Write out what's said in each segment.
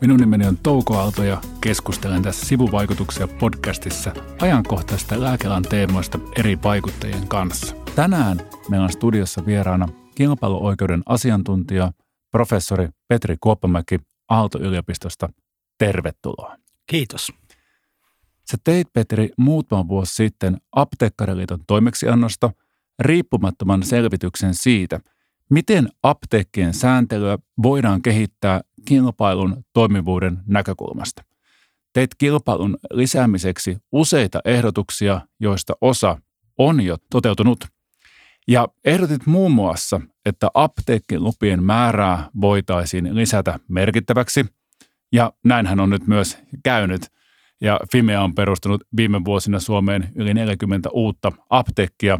Minun nimeni on Touko Aalto ja keskustelen tässä sivuvaikutuksia podcastissa ajankohtaisista lääkealan teemoista eri vaikuttajien kanssa. Tänään meillä on studiossa vieraana kilpailuoikeuden asiantuntija, professori Petri Kuoppamäki Aalto-yliopistosta. Tervetuloa. Kiitos. Sä teit, Petri, muutama vuosi sitten Apteekkariliiton toimeksiannosta riippumattoman selvityksen siitä, miten apteekkien sääntelyä voidaan kehittää kilpailun toimivuuden näkökulmasta. Teit kilpailun lisäämiseksi useita ehdotuksia, joista osa on jo toteutunut. Ja ehdotit muun muassa, että apteekkilupien määrää voitaisiin lisätä merkittäväksi. Ja näinhän on nyt myös käynyt. Ja Fimea on perustanut viime vuosina Suomeen yli 40 uutta apteekkia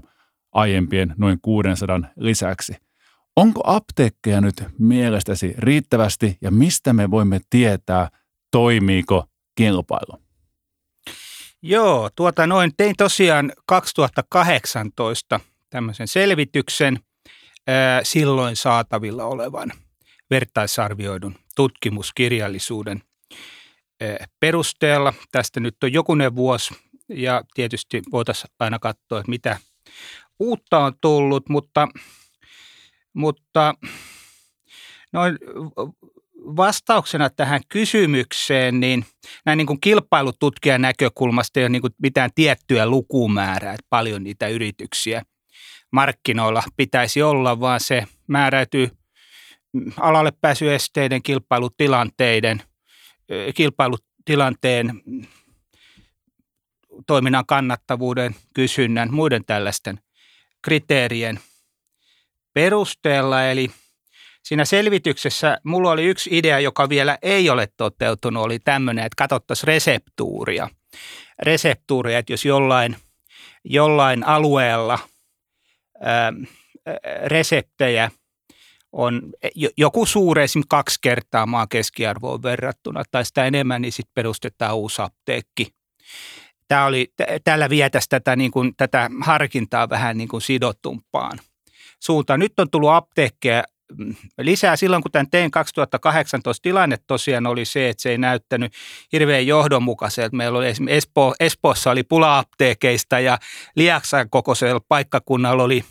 aiempien noin 600 lisäksi – Onko apteekkeja nyt mielestäsi riittävästi ja mistä me voimme tietää, toimiiko kilpailu? Joo, tuota noin tein tosiaan 2018 tämmöisen selvityksen ää, silloin saatavilla olevan vertaisarvioidun tutkimuskirjallisuuden ää, perusteella. Tästä nyt on jokunen vuosi ja tietysti voitaisiin aina katsoa, että mitä uutta on tullut, mutta – mutta noin vastauksena tähän kysymykseen, niin näin niin kuin kilpailututkijan näkökulmasta ei ole niin kuin mitään tiettyä lukumäärää, että paljon niitä yrityksiä markkinoilla pitäisi olla, vaan se määräytyy alalle pääsyesteiden, kilpailutilanteiden, kilpailutilanteen, toiminnan kannattavuuden, kysynnän, muiden tällaisten kriteerien – perusteella. Eli siinä selvityksessä mulla oli yksi idea, joka vielä ei ole toteutunut, oli tämmöinen, että katsottaisiin reseptuuria. Reseptuuria, että jos jollain, jollain alueella ää, reseptejä on joku suuri, esimerkiksi kaksi kertaa maan keskiarvoon verrattuna tai sitä enemmän, niin sitten perustetaan uusi apteekki. Tämä oli, tällä vietäisi tätä, niin kuin, tätä harkintaa vähän niin kuin sidottumpaan suuntaan. Nyt on tullut apteekkeja mm, lisää. Silloin kun tämän tein 2018 tilanne tosiaan oli se, että se ei näyttänyt hirveän johdonmukaiselta. Meillä oli esimerkiksi Espo, Espoossa oli pula-apteekeista ja Liaksan kokoisella paikkakunnalla oli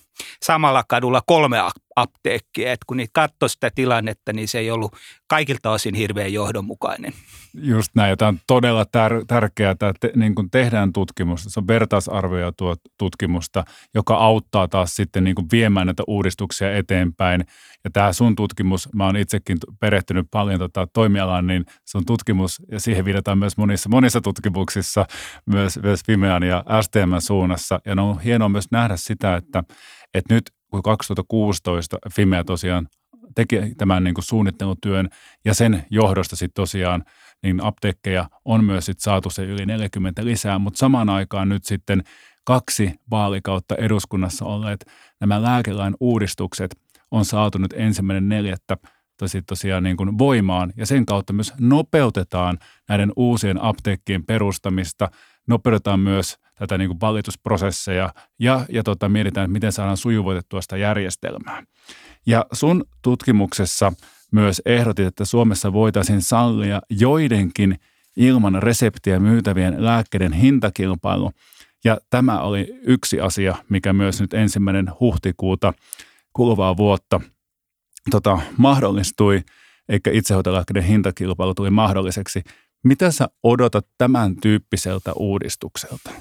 samalla kadulla kolme apteekkia. Et kun niitä katsoi sitä tilannetta, niin se ei ollut kaikilta osin hirveän johdonmukainen. Just näin, tämä on todella tär- tärkeää, että te, niin kun tehdään tutkimusta, se on vertaisarvioitua tutkimusta, joka auttaa taas sitten niin viemään näitä uudistuksia eteenpäin. Ja tämä sun tutkimus, mä oon itsekin perehtynyt paljon tota toimialaan, niin se on tutkimus, ja siihen viitataan myös monissa, monissa tutkimuksissa, myös, myös Fimean ja STM suunnassa. Ja on hienoa myös nähdä sitä, että, että nyt kun 2016 Fimea tosiaan teki tämän niin kuin suunnittelutyön ja sen johdosta sitten tosiaan niin apteekkeja on myös sit saatu se yli 40 lisää, mutta samaan aikaan nyt sitten kaksi vaalikautta eduskunnassa olleet nämä lääkelain uudistukset on saatu nyt ensimmäinen neljättä tosi tosiaan niin kuin voimaan. Ja sen kautta myös nopeutetaan näiden uusien apteekkien perustamista, nopeutetaan myös tätä niin kuin valitusprosesseja ja, ja tota, mietitään, että miten saadaan sujuvoitettua sitä järjestelmää. Ja sun tutkimuksessa myös ehdotit, että Suomessa voitaisiin sallia joidenkin ilman reseptiä myytävien lääkkeiden hintakilpailu. Ja tämä oli yksi asia, mikä myös nyt ensimmäinen huhtikuuta kuluvaa vuotta tota, mahdollistui, eikä itsehoitolääkkeiden hintakilpailu tuli mahdolliseksi. Mitä sä odotat tämän tyyppiseltä uudistukselta?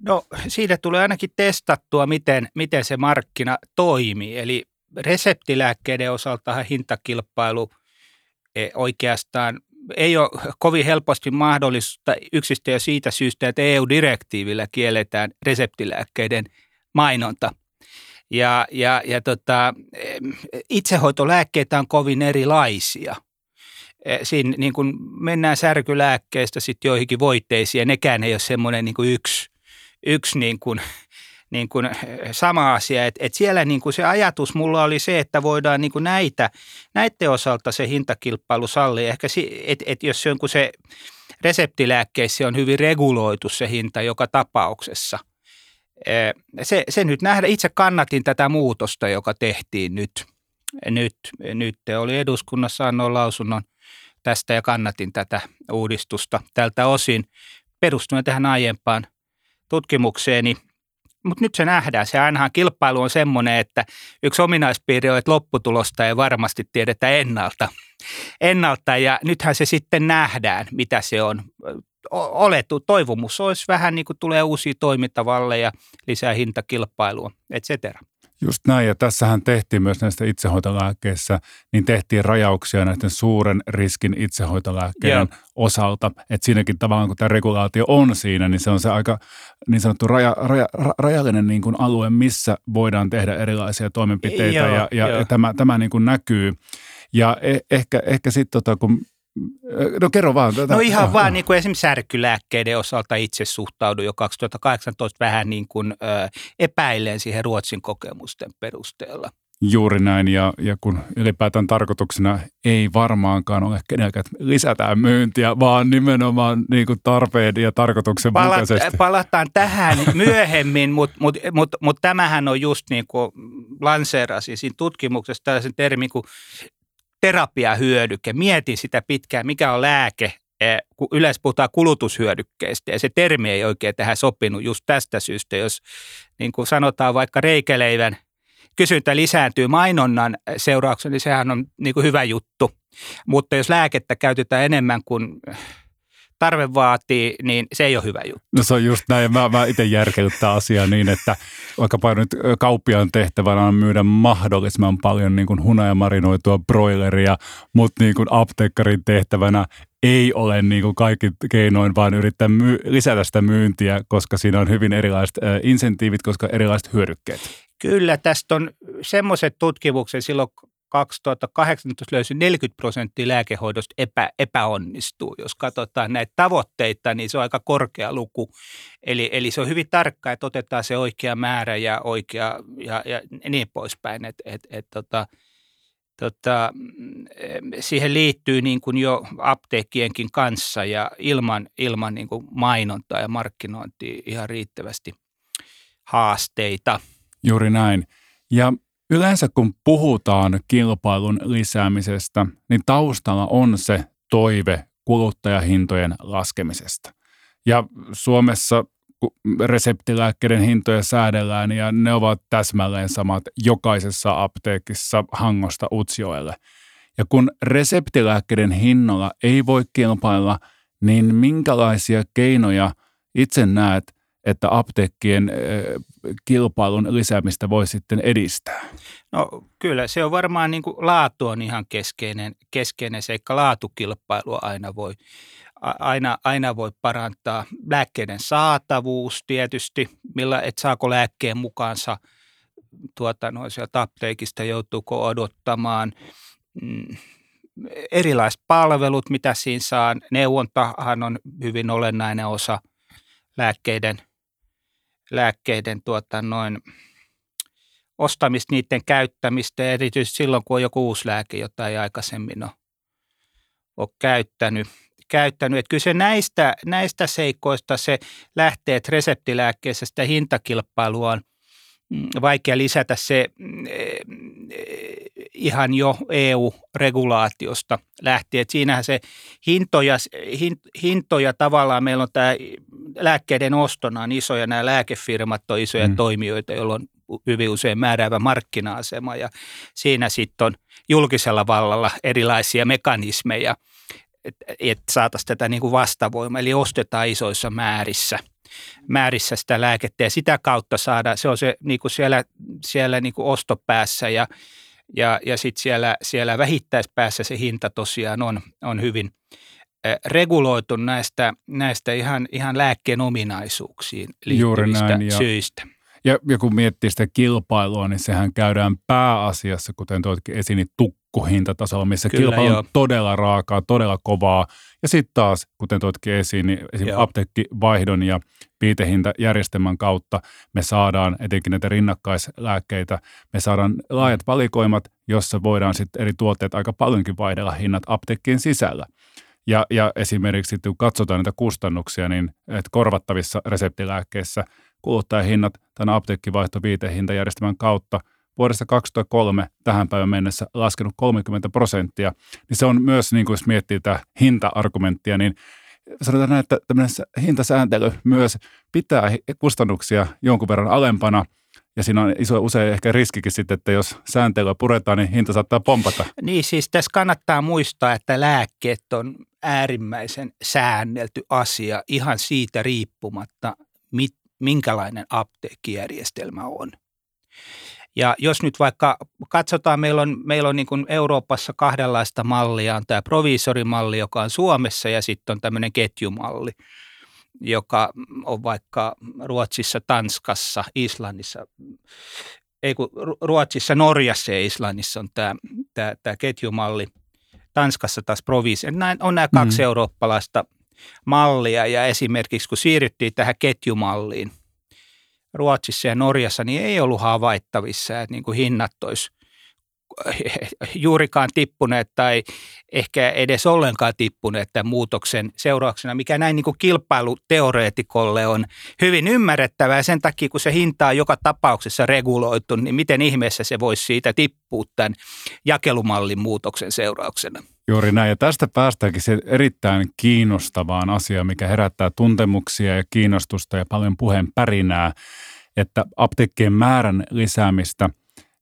No siitä tulee ainakin testattua, miten, miten se markkina toimii. Eli reseptilääkkeiden osalta hintakilpailu e, oikeastaan ei ole kovin helposti mahdollista yksistä jo siitä syystä, että EU-direktiivillä kielletään reseptilääkkeiden mainonta. Ja, ja, ja tota, itsehoitolääkkeitä on kovin erilaisia. E, siinä niin kun mennään särkylääkkeistä sitten joihinkin voitteisiin ja nekään ei ole semmoinen niin yksi, yksi niin kuin niin kuin sama asia. Että et siellä niin kuin se ajatus mulla oli se, että voidaan niin kuin näitä, näiden osalta se hintakilpailu sallia. Ehkä että et jos se on se reseptilääkkeissä on hyvin reguloitu se hinta joka tapauksessa. Se, se nyt nähdä. Itse kannatin tätä muutosta, joka tehtiin nyt. Nyt, nyt oli eduskunnassa annoin lausunnon tästä ja kannatin tätä uudistusta tältä osin perustuen tähän aiempaan tutkimukseeni. Mutta nyt se nähdään. Se ainahan kilpailu on semmoinen, että yksi ominaispiiri on, että lopputulosta ei varmasti tiedetä ennalta. ennalta. Ja nythän se sitten nähdään, mitä se on. Olettu toivomus olisi vähän niin kuin tulee uusia toimintavalleja, lisää hintakilpailua, et cetera. Just näin, ja tässähän tehtiin myös näistä itsehoitolääkkeissä, niin tehtiin rajauksia näiden suuren riskin itsehoitolääkkeiden yeah. osalta. Että siinäkin tavallaan, kun tämä regulaatio on siinä, niin se on se aika niin sanottu raja, raja, rajallinen niin kuin alue, missä voidaan tehdä erilaisia toimenpiteitä, yeah, ja, ja, yeah. ja tämä, tämä niin kuin näkyy. Ja eh, ehkä, ehkä sitten, tota, kun No kerro vaan. Tätä. No ihan vaan niin kuin esimerkiksi särkylääkkeiden osalta itse suhtaudun jo 2018 vähän niin kuin ö, epäilleen siihen Ruotsin kokemusten perusteella. Juuri näin, ja, ja kun ylipäätään tarkoituksena ei varmaankaan ole kenelläkään, että lisätään myyntiä, vaan nimenomaan niin kuin tarpeen ja tarkoituksen Palat, mukaisesti. Palataan tähän myöhemmin, mutta mut, mut, mut tämähän on just niin kuin lanseerasi siinä tutkimuksessa tällaisen termin kuin terapiahyödyke. Mietin sitä pitkään, mikä on lääke, eh, kun yleensä puhutaan kulutushyödykkeistä ja se termi ei oikein tähän sopinut just tästä syystä, jos niin kuin sanotaan vaikka reikeleivän kysyntä lisääntyy mainonnan seurauksena, niin sehän on niin kuin hyvä juttu. Mutta jos lääkettä käytetään enemmän kuin tarve vaatii, niin se ei ole hyvä juttu. No se on just näin. Mä, mä itse järkeyttää asiaa niin, että vaikkapa nyt kauppiaan tehtävänä on myydä mahdollisimman paljon niin kuin hunajamarinoitua broileria, mutta niin kuin apteekkarin tehtävänä ei ole niin kuin kaikki keinoin, vaan yrittää my- lisätä sitä myyntiä, koska siinä on hyvin erilaiset äh, insentiivit, koska erilaiset hyödykkeet. Kyllä, tästä on semmoiset tutkimukset silloin 2018 löysi 40 prosenttia lääkehoidosta epä, epäonnistuu. Jos katsotaan näitä tavoitteita, niin se on aika korkea luku. Eli, eli se on hyvin tarkka, että otetaan se oikea määrä ja oikea ja, ja niin poispäin. Et, et, et, tota, tota, siihen liittyy niin kuin jo apteekkienkin kanssa ja ilman, ilman niin kuin mainontaa ja markkinointia ihan riittävästi haasteita. Juuri näin. Ja Yleensä kun puhutaan kilpailun lisäämisestä, niin taustalla on se toive kuluttajahintojen laskemisesta. Ja Suomessa reseptilääkkeiden hintoja säädellään ja ne ovat täsmälleen samat jokaisessa apteekissa Hangosta Utsjoelle. Ja kun reseptilääkkeiden hinnolla ei voi kilpailla, niin minkälaisia keinoja itse näet, että apteekkien kilpailun lisäämistä voi sitten edistää? No kyllä, se on varmaan niin kuin laatu on ihan keskeinen, keskeinen seikka. Laatukilpailua aina voi, aina, aina voi parantaa. Lääkkeiden saatavuus tietysti, millä, et saako lääkkeen mukaansa tuota, no, apteekista, joutuuko odottamaan. Mm, erilaiset palvelut, mitä siinä saa. Neuvontahan on hyvin olennainen osa lääkkeiden lääkkeiden tuota, noin, ostamista, niiden käyttämistä, erityisesti silloin, kun on joku uusi lääke, jota ei aikaisemmin ole, ole käyttänyt. käyttänyt. Että kyllä se näistä, näistä seikoista se lähtee, että reseptilääkkeessä sitä hintakilpailua on mm, vaikea lisätä se mm, ihan jo EU-regulaatiosta lähtien. Että siinähän se hintoja, hintoja tavallaan, meillä on tämä lääkkeiden ostona on isoja, nämä lääkefirmat on isoja mm. toimijoita, joilla on hyvin usein määräävä markkina-asema ja siinä sitten on julkisella vallalla erilaisia mekanismeja, että et saataisiin tätä niin kuin vastavoimaa, eli ostetaan isoissa määrissä määrissä sitä lääkettä ja sitä kautta saada, se on se niin kuin siellä, siellä niin kuin ostopäässä ja, ja, ja sitten siellä, siellä vähittäispäässä se hinta tosiaan on, on hyvin, reguloitu näistä, näistä ihan, ihan lääkkeen ominaisuuksiin liittyvistä näin, ja, syistä. Ja, ja kun miettii sitä kilpailua, niin sehän käydään pääasiassa, kuten toitkin esiin, niin tukkuhintatasolla, missä Kyllä, kilpailu on todella raakaa, todella kovaa. Ja sitten taas, kuten toitkin esiin, niin esimerkiksi apteekkivaihdon ja viitehintajärjestelmän kautta me saadaan etenkin näitä rinnakkaislääkkeitä, me saadaan laajat valikoimat, jossa voidaan sitten eri tuotteet aika paljonkin vaihdella hinnat apteekkien sisällä. Ja, ja esimerkiksi kun katsotaan näitä kustannuksia, niin että korvattavissa reseptilääkkeissä kuluttajahinnat tämän apteekkivaihtoviitehintajärjestelmän kautta vuodesta 2003 tähän päivän mennessä laskenut 30 prosenttia, niin se on myös, niin kuin jos miettii tätä hinta-argumenttia, niin sanotaan näin, että tämmöinen hintasääntely myös pitää kustannuksia jonkun verran alempana – ja siinä on iso usein ehkä riskikin sitten, että jos sääntelyä puretaan, niin hinta saattaa pompata. Niin siis tässä kannattaa muistaa, että lääkkeet on äärimmäisen säännelty asia ihan siitä riippumatta, mit, minkälainen apteekkijärjestelmä on. Ja jos nyt vaikka katsotaan, meillä on, meillä on niin kuin Euroopassa kahdenlaista mallia. On tämä proviisorimalli, joka on Suomessa ja sitten on tämmöinen ketjumalli, joka on vaikka Ruotsissa, Tanskassa, Islannissa. Ei kun Ruotsissa, Norjassa ja Islannissa on tämä, tämä, tämä ketjumalli. Tanskassa taas proviisori. On nämä kaksi mm. eurooppalaista mallia ja esimerkiksi kun siirryttiin tähän ketjumalliin Ruotsissa ja Norjassa, niin ei ollut havaittavissa, että niin kuin hinnat olisi juurikaan tippuneet tai ehkä edes ollenkaan tippuneet tämän muutoksen seurauksena, mikä näin niin kuin kilpailuteoreetikolle on hyvin ymmärrettävää. Sen takia, kun se hinta on joka tapauksessa reguloitu, niin miten ihmeessä se voisi siitä tippua tämän jakelumallin muutoksen seurauksena? Juuri näin. Ja tästä päästäänkin se erittäin kiinnostavaan asiaan, mikä herättää tuntemuksia ja kiinnostusta ja paljon puheen pärinää, että apteekkien määrän lisäämistä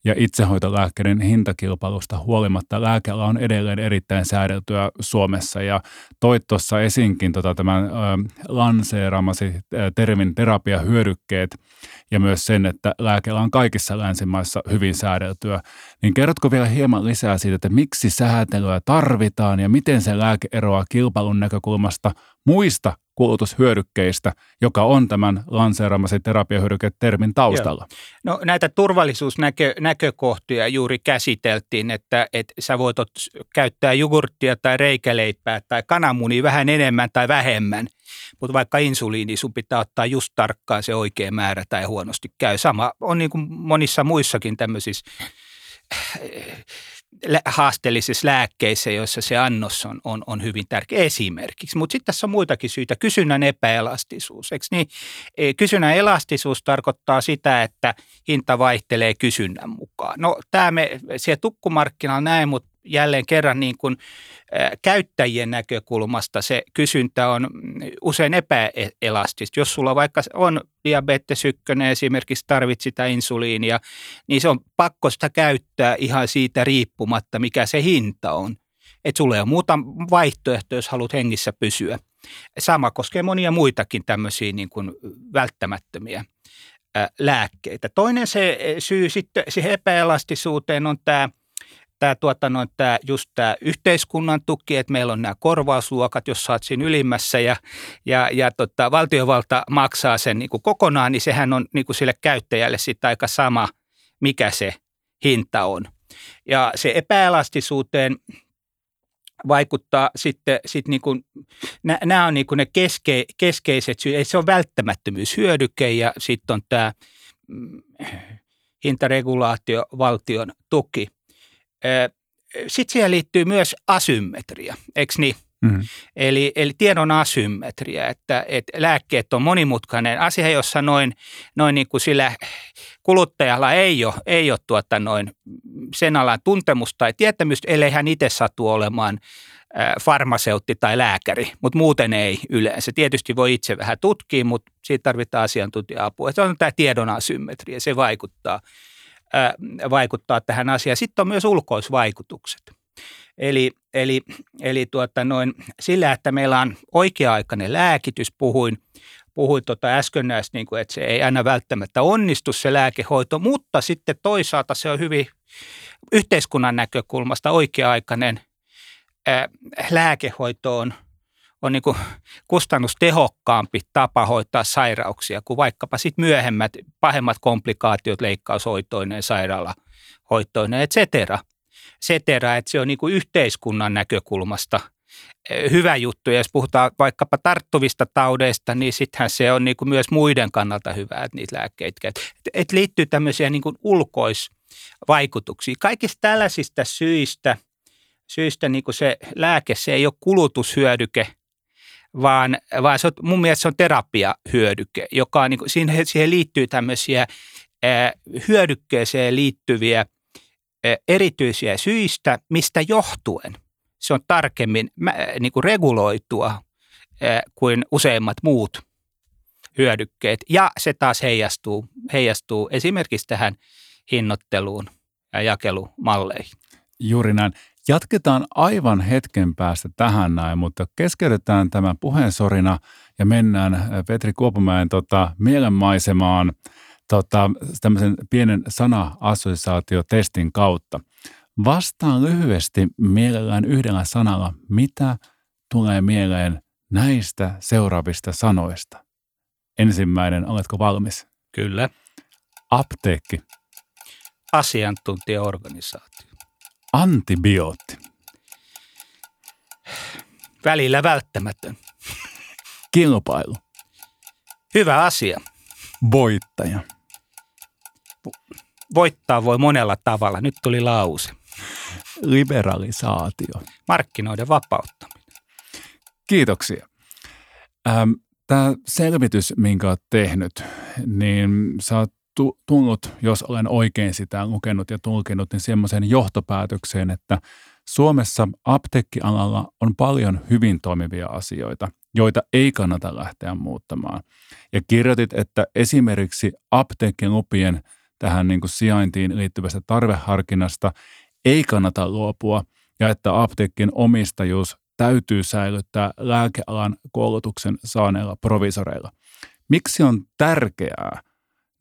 ja itsehoitolääkkeiden hintakilpailusta huolimatta lääkeala on edelleen erittäin säädeltyä Suomessa. Ja toit tuossa esinkin tota, tämän ö, lanseeramasi termin terapiahyödykkeet ja myös sen, että lääkeala on kaikissa länsimaissa hyvin säädeltyä. Niin kerrotko vielä hieman lisää siitä, että miksi säätelyä tarvitaan ja miten se lääke eroaa kilpailun näkökulmasta muista kulutushyödykkeistä, joka on tämän lanseeramasi terapiahyödyke-termin taustalla? Joo. No näitä turvallisuusnäkökohtia juuri käsiteltiin, että, että sä voit käyttää jogurttia tai reikäleipää tai kananmunia vähän enemmän tai vähemmän, mutta vaikka insuliini, sun pitää ottaa just tarkkaan se oikea määrä tai huonosti käy. Sama on niin kuin monissa muissakin tämmöisissä haasteellisissa lääkkeissä, joissa se annos on, on, on hyvin tärkeä esimerkiksi. Mutta sitten tässä on muitakin syitä. Kysynnän epäelastisuus. Eikö niin? E, kysynnän elastisuus tarkoittaa sitä, että hinta vaihtelee kysynnän mukaan. No tämä me siellä tukkumarkkinalla näin, mutta jälleen kerran niin kuin käyttäjien näkökulmasta se kysyntä on usein epäelastista. Jos sulla vaikka on diabetes 1 esimerkiksi tarvit sitä insuliinia, niin se on pakko sitä käyttää ihan siitä riippumatta, mikä se hinta on. Että sulla ei ole muuta vaihtoehtoa, jos haluat hengissä pysyä. Sama koskee monia muitakin tämmöisiä niin kuin välttämättömiä lääkkeitä. Toinen se syy sitten siihen epäelastisuuteen on tämä – tämä, tuota, no, tämä, just tämä yhteiskunnan tuki, että meillä on nämä korvausluokat, jos saat siinä ylimmässä ja, ja, ja tota, valtiovalta maksaa sen niin kuin kokonaan, niin sehän on niin kuin sille käyttäjälle sitten aika sama, mikä se hinta on. Ja se epäelastisuuteen vaikuttaa sitten, sit niin kuin, nämä on niin kuin ne keske, keskeiset syyt, se on välttämättömyyshyödyke ja sitten on tämä mm, hintaregulaatio, valtion tuki. Sitten siihen liittyy myös asymmetria, eikö niin? Mm-hmm. Eli, eli tiedon asymmetria, että, että lääkkeet on monimutkainen asia, jossa noin, noin niin kuin sillä kuluttajalla ei ole, ei ole tuota noin sen alan tuntemusta tai tietämystä, ellei hän itse satu olemaan farmaseutti tai lääkäri, mutta muuten ei yleensä. Tietysti voi itse vähän tutkia, mutta siitä tarvitaan asiantuntija-apua. Se on tämä tiedon asymmetria, se vaikuttaa – vaikuttaa tähän asiaan. Sitten on myös ulkoisvaikutukset. Eli, eli, eli tuota noin, sillä, että meillä on oikea-aikainen lääkitys, puhuin, puhuin tuota äsken näistä, niin kuin, että se ei aina välttämättä onnistu se lääkehoito, mutta sitten toisaalta se on hyvin yhteiskunnan näkökulmasta oikea-aikainen ää, lääkehoito on – on niin kuin kustannustehokkaampi tapa hoitaa sairauksia kuin vaikkapa sit myöhemmät pahemmat komplikaatiot leikkaushoitoineen, sairaalahoitoineen, et cetera. cetera että se on niin kuin yhteiskunnan näkökulmasta eh, hyvä juttu. Ja jos puhutaan vaikkapa tarttuvista taudeista, niin sittenhän se on niin kuin myös muiden kannalta hyvä, että niitä lääkkeitä et, et liittyy tämmöisiä niin kuin ulkoisvaikutuksia. Kaikista tällaisista syistä, syistä niin kuin se lääke, se ei ole kulutushyödyke – vaan, vaan se on, mun mielestä se on terapiahyödyke, joka on, niin kuin, siihen, siihen liittyy tämmöisiä hyödykkeeseen liittyviä erityisiä syistä, mistä johtuen se on tarkemmin niin kuin reguloitua kuin useimmat muut hyödykkeet. Ja se taas heijastuu, heijastuu esimerkiksi tähän hinnoitteluun ja jakelumalleihin. Juuri näin. Jatketaan aivan hetken päästä tähän näin, mutta keskeytetään tämä puheensorina ja mennään Petri Kuopamäen tota, mielenmaisemaan tota, tämmöisen pienen sana-assosiaatiotestin kautta. Vastaan lyhyesti mielellään yhdellä sanalla, mitä tulee mieleen näistä seuraavista sanoista. Ensimmäinen, oletko valmis? Kyllä. Apteekki. Asiantuntijaorganisaatio. Antibiootti. Välillä välttämätön. Kilpailu. Hyvä asia. Voittaja. Voittaa voi monella tavalla. Nyt tuli lause. Liberalisaatio. Markkinoiden vapauttaminen. Kiitoksia. Ähm, Tämä selvitys, minkä olet tehnyt, niin sä oot tullut, jos olen oikein sitä lukenut ja tulkinut, niin semmoisen johtopäätökseen, että Suomessa apteekkialalla on paljon hyvin toimivia asioita, joita ei kannata lähteä muuttamaan. Ja kirjoitit, että esimerkiksi apteekkilupien tähän niin kuin sijaintiin liittyvästä tarveharkinnasta ei kannata luopua ja että apteekin omistajuus täytyy säilyttää lääkealan koulutuksen saaneilla provisoreilla. Miksi on tärkeää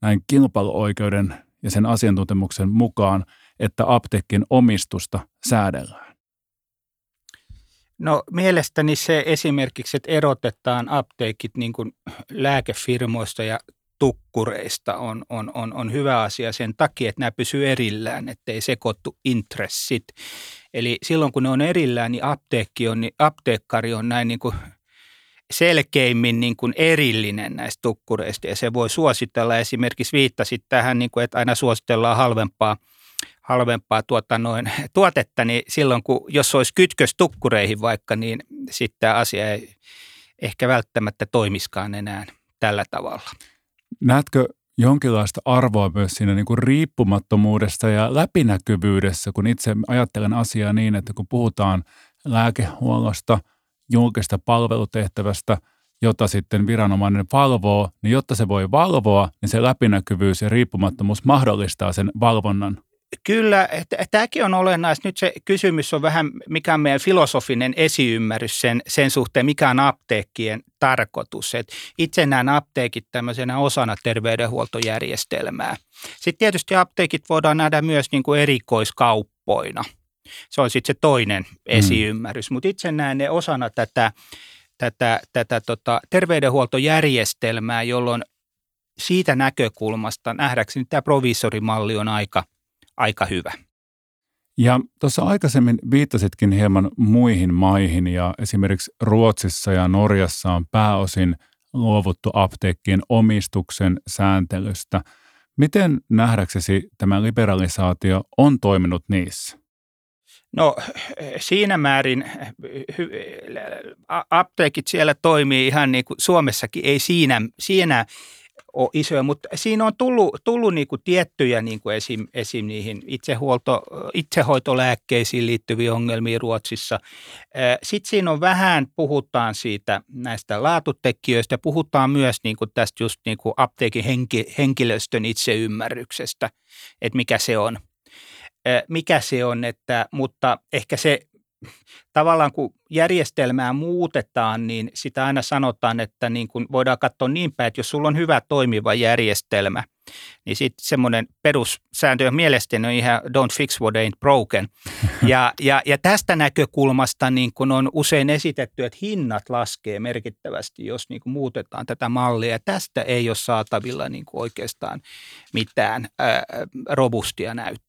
näin kilpailuoikeuden ja sen asiantuntemuksen mukaan, että apteekin omistusta säädellään? No mielestäni se esimerkiksi, että erotetaan apteekit niin kuin lääkefirmoista ja tukkureista on, on, on, on hyvä asia sen takia, että nämä pysyy erillään, ettei sekoittu intressit. Eli silloin kun ne on erillään, niin apteekki on, niin apteekkari on näin niin kuin selkeimmin niin kuin erillinen näistä tukkureista ja se voi suositella esimerkiksi viittasit tähän, niin kuin, että aina suositellaan halvempaa, halvempaa tuota noin, tuotetta, niin silloin kun, jos olisi kytkös tukkureihin vaikka, niin sitten tämä asia ei ehkä välttämättä toimiskaan enää tällä tavalla. Näetkö jonkinlaista arvoa myös siinä niin kuin riippumattomuudessa ja läpinäkyvyydessä, kun itse ajattelen asiaa niin, että kun puhutaan lääkehuollosta, julkista palvelutehtävästä, jota sitten viranomainen valvoo, niin jotta se voi valvoa, niin se läpinäkyvyys ja riippumattomuus mahdollistaa sen valvonnan. Kyllä, tämäkin on olennaista. Nyt se kysymys on vähän, mikä on meidän filosofinen esiymmärrys sen, sen suhteen, mikä on apteekkien tarkoitus. Et itse näen apteekit tämmöisenä osana terveydenhuoltojärjestelmää. Sitten tietysti apteekit voidaan nähdä myös niin kuin erikoiskauppoina. Se on sitten se toinen mm. esiymmärrys, mutta itse näen ne osana tätä, tätä, tätä tota, terveydenhuoltojärjestelmää, jolloin siitä näkökulmasta nähdäkseni tämä provisorimalli on aika – aika hyvä. Ja tuossa aikaisemmin viittasitkin hieman muihin maihin ja esimerkiksi Ruotsissa ja Norjassa on pääosin luovuttu apteekkien omistuksen sääntelystä. Miten nähdäksesi tämä liberalisaatio on toiminut niissä? No siinä määrin apteekit siellä toimii ihan niin kuin Suomessakin, ei siinä, siinä ole isoja, mutta siinä on tullut, tullut niin kuin tiettyjä niin kuin esim, esim. niihin itsehuolto, itsehoitolääkkeisiin liittyviä ongelmia Ruotsissa. Sitten siinä on vähän, puhutaan siitä näistä laatutekijöistä, puhutaan myös niin kuin tästä just niin kuin apteekin henki, henkilöstön itseymmärryksestä, että mikä se on mikä se on, että, mutta ehkä se tavallaan kun järjestelmää muutetaan, niin sitä aina sanotaan, että niin kuin voidaan katsoa niin päin, että jos sulla on hyvä toimiva järjestelmä, niin sitten semmoinen perussääntö mielestäni on ihan don't fix what ain't broken. Ja, ja, ja tästä näkökulmasta niin kun on usein esitetty, että hinnat laskee merkittävästi, jos niin kuin muutetaan tätä mallia. Ja tästä ei ole saatavilla niin kuin oikeastaan mitään ää, robustia näyttöä.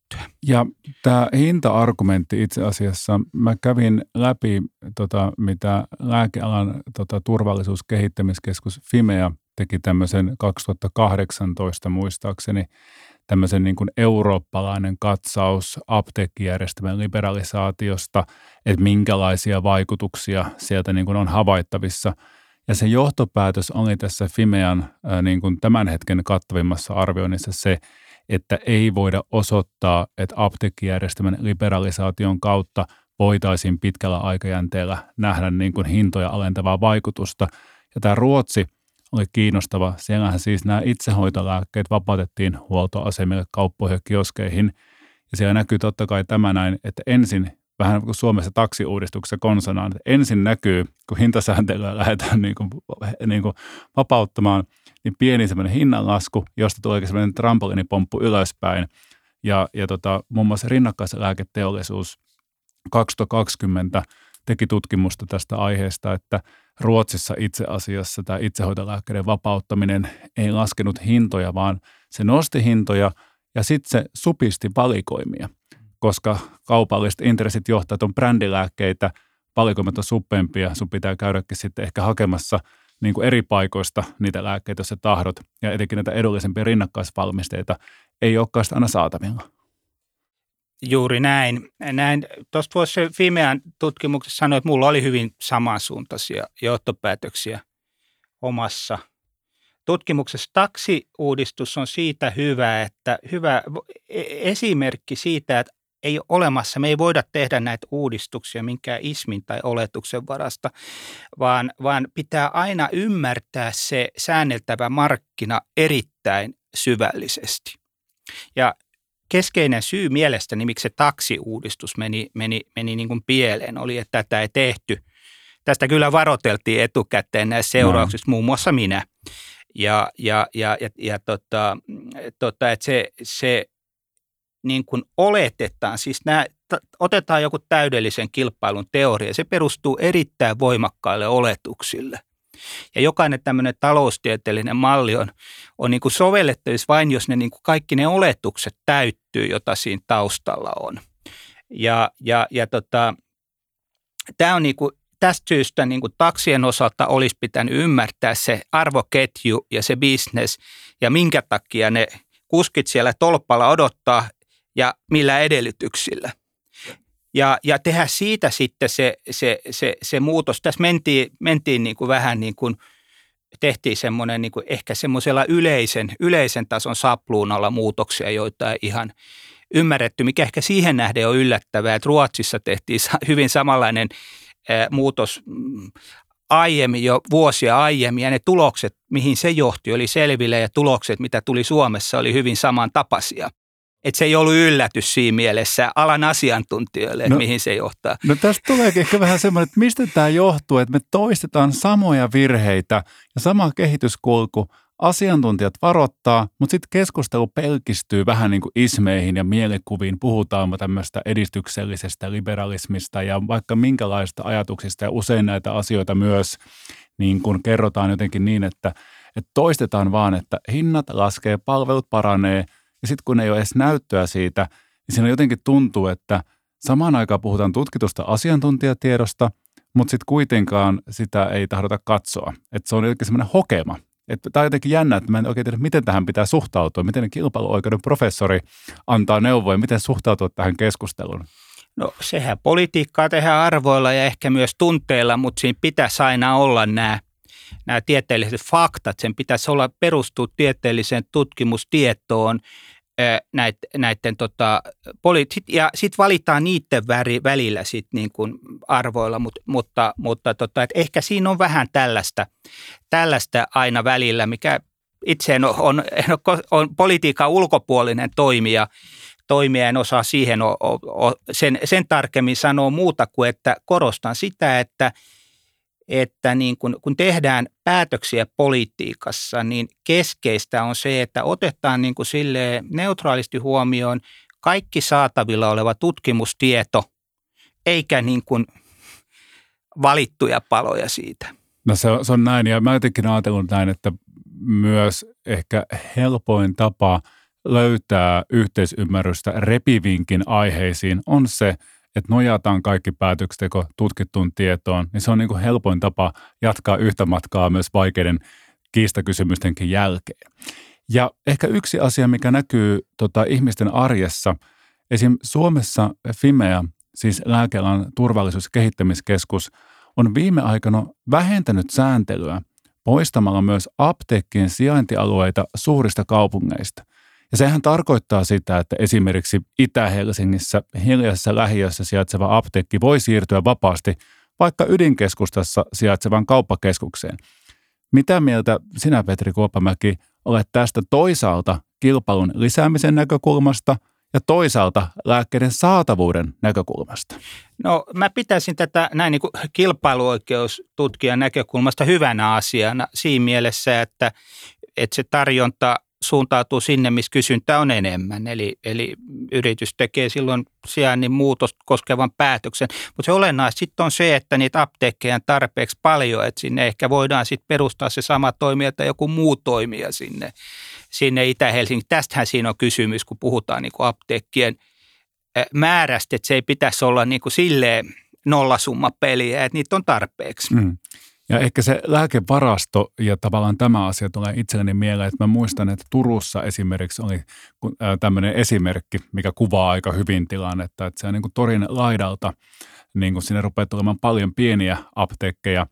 Ja tämä hinta-argumentti itse asiassa, mä kävin läpi, tota, mitä lääkealan tota, turvallisuuskehittämiskeskus Fimea teki tämmöisen 2018 muistaakseni tämmöisen niin kuin eurooppalainen katsaus apteekkijärjestelmän liberalisaatiosta, että minkälaisia vaikutuksia sieltä niin kuin on havaittavissa. Ja se johtopäätös oli tässä Fimean niin kuin tämän hetken kattavimmassa arvioinnissa se, että ei voida osoittaa, että apteekkijärjestelmän liberalisaation kautta voitaisiin pitkällä aikajänteellä nähdä niin kuin hintoja alentavaa vaikutusta. Ja tämä Ruotsi oli kiinnostava. Siellähän siis nämä itsehoitolääkkeet vapautettiin huoltoasemille, kauppoihin ja kioskeihin. Ja siellä näkyy totta kai tämä näin, että ensin vähän kuin Suomessa taksiuudistuksessa konsonaan, että ensin näkyy, kun hintasääntelyä lähdetään niin kuin, niin kuin vapauttamaan, niin pieni semmoinen hinnanlasku, josta tulee semmoinen trampolinipomppu ylöspäin. Ja, ja tota, muun muassa rinnakkaislääketeollisuus 2020 teki tutkimusta tästä aiheesta, että Ruotsissa itse asiassa tämä itsehoitolääkkeiden vapauttaminen ei laskenut hintoja, vaan se nosti hintoja ja sitten se supisti valikoimia, koska kaupalliset intressit johtaa, että on brändilääkkeitä, valikoimat on suppeampia, sun pitää käydäkin sitten ehkä hakemassa niin kuin eri paikoista niitä lääkkeitä, jos sä tahdot, ja etenkin näitä edullisempia rinnakkaisvalmisteita ei olekaan aina saatavilla. Juuri näin. näin. Tuosta voisi Fimean tutkimuksessa sanoa, että mulla oli hyvin samansuuntaisia johtopäätöksiä omassa tutkimuksessa. Taksiuudistus on siitä hyvä, että hyvä e-, esimerkki siitä, että ei ole olemassa, me ei voida tehdä näitä uudistuksia minkään ismin tai oletuksen varasta, vaan, vaan pitää aina ymmärtää se säänneltävä markkina erittäin syvällisesti. Ja keskeinen syy mielestäni, miksi se taksiuudistus meni, meni, meni niin kuin pieleen, oli, että tätä ei tehty. Tästä kyllä varoteltiin etukäteen näissä seurauksissa, no. muun muassa minä. Ja, ja, ja, ja, ja tota, tota, että se, se niin kuin oletetaan, siis nämä, otetaan joku täydellisen kilpailun teoria, se perustuu erittäin voimakkaille oletuksille. Ja jokainen tämmöinen taloustieteellinen malli on, on niin kuin sovellettavissa vain, jos ne niin kuin kaikki ne oletukset täyttyy, jota siinä taustalla on. Ja, ja, ja tota, tämä on niin kuin, tästä syystä niin kuin taksien osalta olisi pitänyt ymmärtää se arvoketju ja se business ja minkä takia ne kuskit siellä tolppalla odottaa ja millä edellytyksillä – ja, ja tehdä siitä sitten se, se, se, se muutos. Tässä mentiin, mentiin niin kuin vähän niin kuin, tehtiin semmoinen niin kuin ehkä semmoisella yleisen, yleisen tason sapluunalla muutoksia, joita ei ihan ymmärretty, mikä ehkä siihen nähden on yllättävää, että Ruotsissa tehtiin hyvin samanlainen muutos mm, aiemmin, jo vuosia aiemmin, ja ne tulokset, mihin se johti, oli selville, ja tulokset, mitä tuli Suomessa, oli hyvin samantapaisia että se ei ollut yllätys siinä mielessä alan asiantuntijoille, no, mihin se johtaa. No tästä tuleekin ehkä vähän semmoinen, että mistä tämä johtuu, että me toistetaan samoja virheitä ja sama kehityskulku. Asiantuntijat varoittaa, mutta sitten keskustelu pelkistyy vähän niin kuin ismeihin ja mielikuviin. Puhutaan tämmöistä edistyksellisestä liberalismista ja vaikka minkälaista ajatuksista ja usein näitä asioita myös niin kuin kerrotaan jotenkin niin, että, että toistetaan vaan, että hinnat laskee, palvelut paranee – ja sitten kun ei ole edes näyttöä siitä, niin siinä jotenkin tuntuu, että samaan aikaan puhutaan tutkitusta asiantuntijatiedosta, mutta sitten kuitenkaan sitä ei tahdota katsoa. Että se on jotenkin semmoinen hokema. Tämä on jotenkin jännä, että mä en oikein tiedä, miten tähän pitää suhtautua. Miten kilpailuoikeuden professori antaa neuvoja, miten suhtautua tähän keskusteluun. No sehän politiikkaa tehdään arvoilla ja ehkä myös tunteilla, mutta siinä pitäisi aina olla nämä nämä tieteelliset faktat, sen pitäisi olla perustua tieteelliseen tutkimustietoon näiden, näiden tota, poli- ja sitten valitaan niiden väri, välillä sit niin kuin arvoilla, Mut, mutta, mutta tota, et ehkä siinä on vähän tällaista, tällaista aina välillä, mikä itse en on, on, on politiikan ulkopuolinen toimija, toimija en osaa siihen o, o, sen, sen tarkemmin sanoa muuta kuin, että korostan sitä, että – että niin kun, kun tehdään päätöksiä politiikassa, niin keskeistä on se, että otetaan niin kuin sille neutraalisti huomioon kaikki saatavilla oleva tutkimustieto, eikä niin kuin valittuja paloja siitä. No se on, se on näin, ja mä jotenkin ajatellut näin, että myös ehkä helpoin tapa löytää yhteisymmärrystä repivinkin aiheisiin on se, että nojataan kaikki päätöksenteko tutkittuun tietoon, niin se on niin kuin helpoin tapa jatkaa yhtä matkaa myös vaikeiden kiistakysymystenkin jälkeen. Ja ehkä yksi asia, mikä näkyy tota, ihmisten arjessa, esim. Suomessa Fimea, siis lääkealan turvallisuus- ja kehittämiskeskus, on viime aikana vähentänyt sääntelyä poistamalla myös apteekkien sijaintialueita suurista kaupungeista. Ja sehän tarkoittaa sitä, että esimerkiksi Itä-Helsingissä hiljaisessa lähiössä sijaitseva apteekki voi siirtyä vapaasti vaikka ydinkeskustassa sijaitsevan kauppakeskukseen. Mitä mieltä sinä, Petri Kuoppamäki, olet tästä toisaalta kilpailun lisäämisen näkökulmasta ja toisaalta lääkkeiden saatavuuden näkökulmasta? No mä pitäisin tätä näin niin kuin kilpailuoikeustutkijan näkökulmasta hyvänä asiana siinä mielessä, että, että se tarjonta suuntautuu sinne, missä kysyntä on enemmän. Eli, eli yritys tekee silloin sijainnin muutos koskevan päätöksen. Mutta se olennaista sitten on se, että niitä apteekkeja on tarpeeksi paljon, että sinne ehkä voidaan sitten perustaa se sama toimija tai joku muu toimija sinne, sinne Itä-Helsingin. Tästähän siinä on kysymys, kun puhutaan niin kuin apteekkien määrästä, että se ei pitäisi olla niin kuin silleen nollasummapeliä, että niitä on tarpeeksi. Mm. Ja ehkä se lääkevarasto ja tavallaan tämä asia tulee itselleni mieleen, että mä muistan, että Turussa esimerkiksi oli tämmöinen esimerkki, mikä kuvaa aika hyvin tilannetta, että se on niin kuin torin laidalta, niin kuin sinne rupeaa tulemaan paljon pieniä apteekkeja,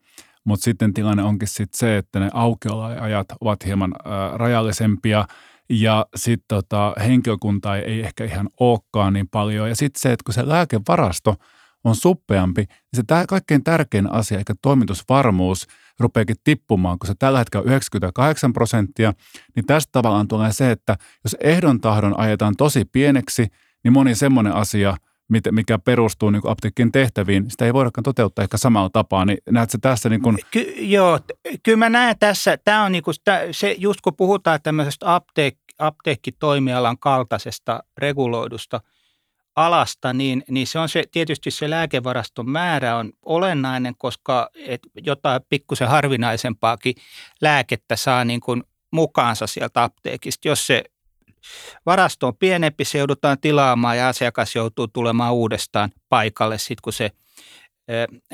mutta sitten tilanne onkin sitten se, että ne aukioloajat ovat hieman rajallisempia ja sitten tota, henkilökunta ei ehkä ihan olekaan niin paljon. Ja sitten se, että kun se lääkevarasto – on suppeampi, niin se tää kaikkein tärkein asia, eikä toimitusvarmuus, rupeakin tippumaan, kun se tällä hetkellä on 98 prosenttia, niin tästä tavallaan tulee se, että jos ehdon tahdon ajetaan tosi pieneksi, niin moni semmoinen asia, mikä perustuu niin apteekkien tehtäviin, sitä ei voidakaan toteuttaa ehkä samalla tapaa. Niin näet se tässä niin kuin... Ky- joo, kyllä mä näen tässä, tämä on niin kuin sitä, se, just kun puhutaan tämmöisestä apteek- apteekkitoimialan kaltaisesta reguloidusta – alasta, niin, niin se on se, tietysti se lääkevaraston määrä on olennainen, koska et jotain pikkusen harvinaisempaakin lääkettä saa niin kuin mukaansa sieltä apteekista. Jos se varasto on pienempi, se joudutaan tilaamaan ja asiakas joutuu tulemaan uudestaan paikalle sitten, kun se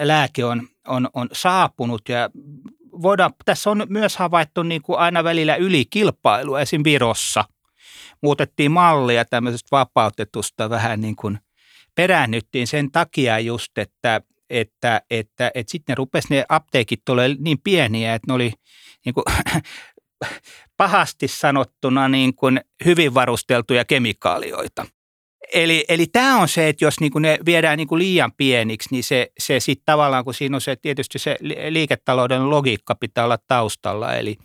lääke on, on, on saapunut ja voidaan, tässä on myös havaittu niin kuin aina välillä ylikilpailua, esim. Virossa – muutettiin mallia tämmöisestä vapautetusta vähän niin kuin peräännyttiin sen takia just, että, että, että, että sitten ne rupesi ne apteekit olemaan niin pieniä, että ne oli niin kuin, pahasti sanottuna niin kuin hyvin varusteltuja kemikaalioita. Eli, eli tämä on se, että jos niinku ne viedään niinku liian pieniksi, niin se, se sitten tavallaan, kun siinä on se tietysti se liiketalouden logiikka pitää olla taustalla, eli,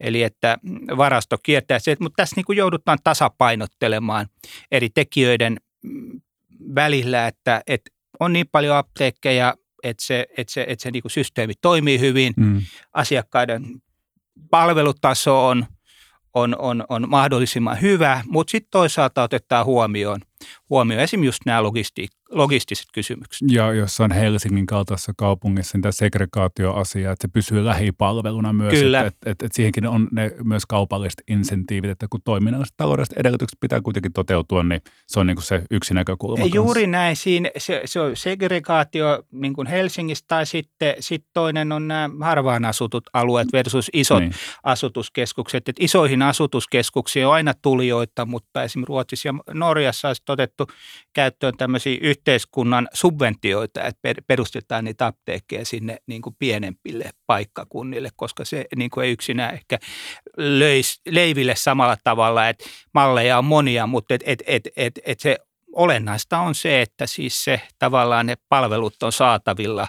eli että varasto kiertää se, mutta tässä niinku joudutaan tasapainottelemaan eri tekijöiden välillä, että, että on niin paljon apteekkeja, että se, että se, että se niinku systeemi toimii hyvin, mm. asiakkaiden palvelutaso on, on, on, on mahdollisimman hyvä, mutta sitten toisaalta otetaan huomioon – huomioon esimerkiksi just nämä logisti- logistiset kysymykset. Ja jossain Helsingin kaltaisessa kaupungissa niin tämä segregaatioasia, että se pysyy lähipalveluna myös, Kyllä. Että, että, että, että siihenkin on ne myös kaupalliset insentiivit, että kun toiminnalliset taloudelliset edellytykset pitää kuitenkin toteutua, niin se on niin kuin se yksi näkökulma. Juuri kanssa. näin, siinä se, se on segregaatio niin kuin Helsingissä tai sitten sit toinen on nämä harvaan asutut alueet versus isot niin. asutuskeskukset. Että isoihin asutuskeskuksiin on aina tulijoita, mutta esimerkiksi Ruotsissa ja Norjassa on otettu käyttöön tämmöisiä yhteiskunnan subventioita, että perustetaan niitä apteekkeja sinne niin kuin pienempille paikkakunnille, koska se niin kuin ei yksinään ehkä löisi leiville samalla tavalla, että malleja on monia, mutta et, et, et, et, et se olennaista on se, että siis se tavallaan ne palvelut on saatavilla,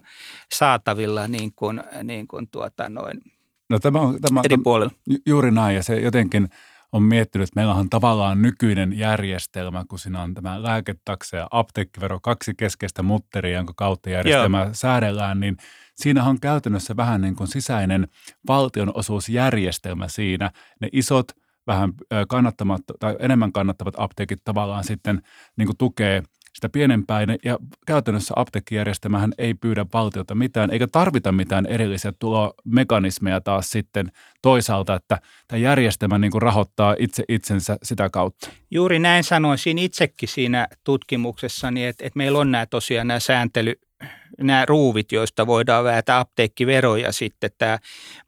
saatavilla niin kuin, niin kuin tuota noin no tämä on, tämä, eri puolilla. Juuri näin ja se jotenkin – on miettinyt, että meillä on tavallaan nykyinen järjestelmä, kun siinä on tämä lääketakse ja apteekkivero, kaksi keskeistä mutteria, jonka kautta järjestelmä Joo. säädellään, niin siinä on käytännössä vähän niin kuin sisäinen valtionosuusjärjestelmä siinä. Ne isot, vähän kannattamat tai enemmän kannattavat apteekit tavallaan sitten niin kuin tukee – sitä pienempää. Ja käytännössä apteekkijärjestelmähän ei pyydä valtiota mitään, eikä tarvita mitään erillisiä tulomekanismeja taas sitten toisaalta, että tämä järjestelmä niin kuin rahoittaa itse itsensä sitä kautta. Juuri näin sanoisin itsekin siinä tutkimuksessani, että, että meillä on nämä tosiaan nämä sääntely, nämä ruuvit, joista voidaan väätä apteekkiveroja sitten tämä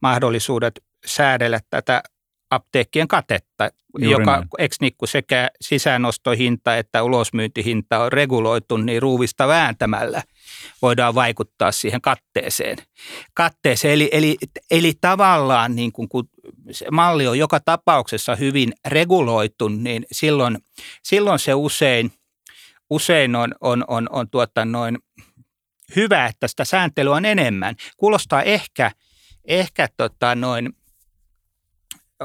mahdollisuudet säädellä tätä apteekkien katetta, Juuri joka näin. ex-nikku sekä sisäänostohinta että ulosmyyntihinta on reguloitu, niin ruuvista vääntämällä voidaan vaikuttaa siihen katteeseen. katteeseen. Eli, eli, eli tavallaan niin kun, kun se malli on joka tapauksessa hyvin reguloitu, niin silloin, silloin se usein, usein on, on, on, on tuota noin hyvä, että sitä sääntelyä on enemmän. Kuulostaa ehkä, ehkä tota noin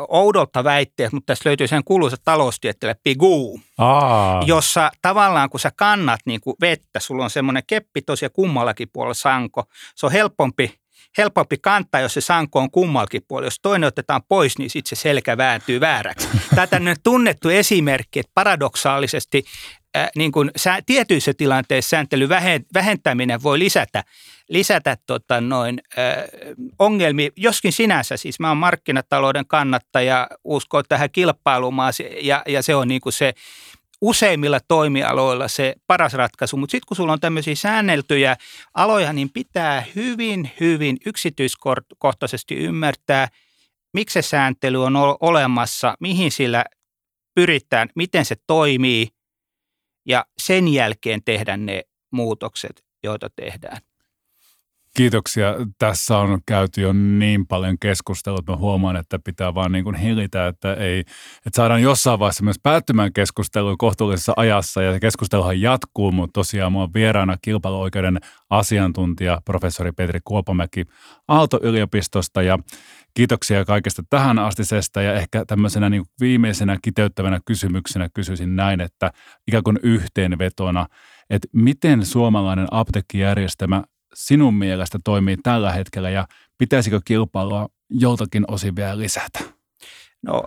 oudolta väitteet, mutta tässä löytyy sen kuuluisa taloustietteelle Pigou, Aa, jossa tavallaan kun sä kannat niin kuin vettä, sulla on semmoinen keppi tosiaan kummallakin puolella sanko, se on helpompi, helpompi kantaa, jos se sanko on kummallakin puolella. Jos toinen otetaan pois, niin sitten se selkä vääntyy vääräksi. Tämä on tunnettu esimerkki, että paradoksaalisesti äh, niin kuin sä, tietyissä tilanteissa sääntelyn vähentäminen voi lisätä, lisätä tota noin, äh, ongelmia, joskin sinänsä, siis mä oon markkinatalouden kannattaja, uskoo tähän kilpailumaan ja, ja se on niin kuin se useimmilla toimialoilla se paras ratkaisu, mutta sitten kun sulla on tämmöisiä säänneltyjä aloja, niin pitää hyvin, hyvin yksityiskohtaisesti ymmärtää, miksi se sääntely on olemassa, mihin sillä pyritään, miten se toimii ja sen jälkeen tehdä ne muutokset, joita tehdään. Kiitoksia. Tässä on käyty jo niin paljon keskustelua, että mä huomaan, että pitää vaan niin kuin hillitä, että, ei, että saadaan jossain vaiheessa myös päättymään keskustelua kohtuullisessa ajassa ja keskusteluhan jatkuu, mutta tosiaan mulla on vieraana kilpailuoikeuden asiantuntija professori Petri Kuopamäki Aalto-yliopistosta ja kiitoksia kaikesta tähän astisesta ja ehkä tämmöisenä niin viimeisenä kiteyttävänä kysymyksenä kysyisin näin, että ikään kuin yhteenvetona, että miten suomalainen apteekkijärjestelmä sinun mielestä toimii tällä hetkellä ja pitäisikö kilpailua joltakin osin vielä lisätä? No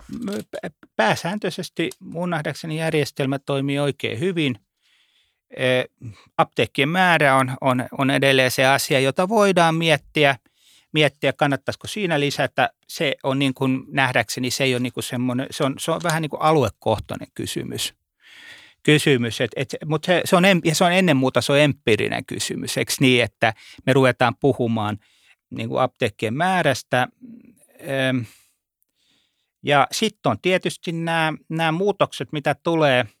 pääsääntöisesti mun nähdäkseni järjestelmä toimii oikein hyvin. Apteekkien määrä on, on, on edelleen se asia, jota voidaan miettiä, miettiä, kannattaisiko siinä lisätä. Se on niin kuin nähdäkseni, se ei ole niin kuin semmoinen, se on, se on vähän niin kuin aluekohtainen kysymys kysymys, et, et, mutta se, se, on, ja se on ennen muuta se on empiirinen kysymys, eikö niin, että me ruvetaan puhumaan niin kuin apteekkien määrästä. Ja sitten on tietysti nämä, nämä muutokset, mitä tulee –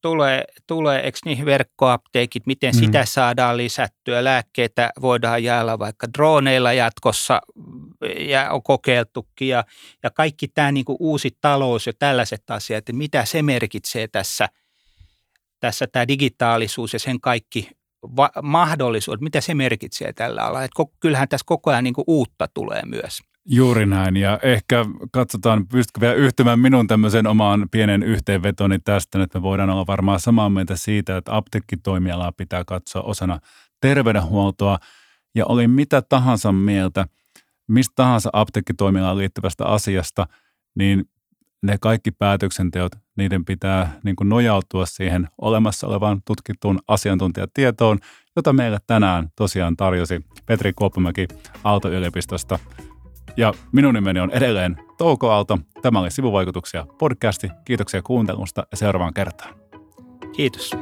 tulee, tulee eikö niihin verkkoapteekit, miten mm. sitä saadaan lisättyä. Lääkkeitä voidaan jaella vaikka droneilla jatkossa ja on kokeiltukin ja, ja kaikki tämä niin kuin uusi talous ja tällaiset asiat, että mitä se merkitsee tässä, tässä tämä digitaalisuus ja sen kaikki va- mahdollisuudet, mitä se merkitsee tällä alalla. Että kyllähän tässä koko ajan niin kuin uutta tulee myös. Juuri näin ja ehkä katsotaan, pystytkö vielä yhtymään minun tämmöisen omaan pienen yhteenvetoni tästä, että me voidaan olla varmaan samaa mieltä siitä, että apteekkitoimialaa pitää katsoa osana terveydenhuoltoa ja oli mitä tahansa mieltä mistä tahansa apteekkitoimialaan liittyvästä asiasta, niin ne kaikki päätöksenteot, niiden pitää niin kuin nojautua siihen olemassa olevaan tutkittuun asiantuntijatietoon, jota meille tänään tosiaan tarjosi Petri Kuoppamäki Aalto-yliopistosta. Ja minun nimeni on edelleen Touko Aalto. Tämä oli Sivuvaikutuksia podcasti. Kiitoksia kuuntelusta ja seuraavaan kertaan. Kiitos.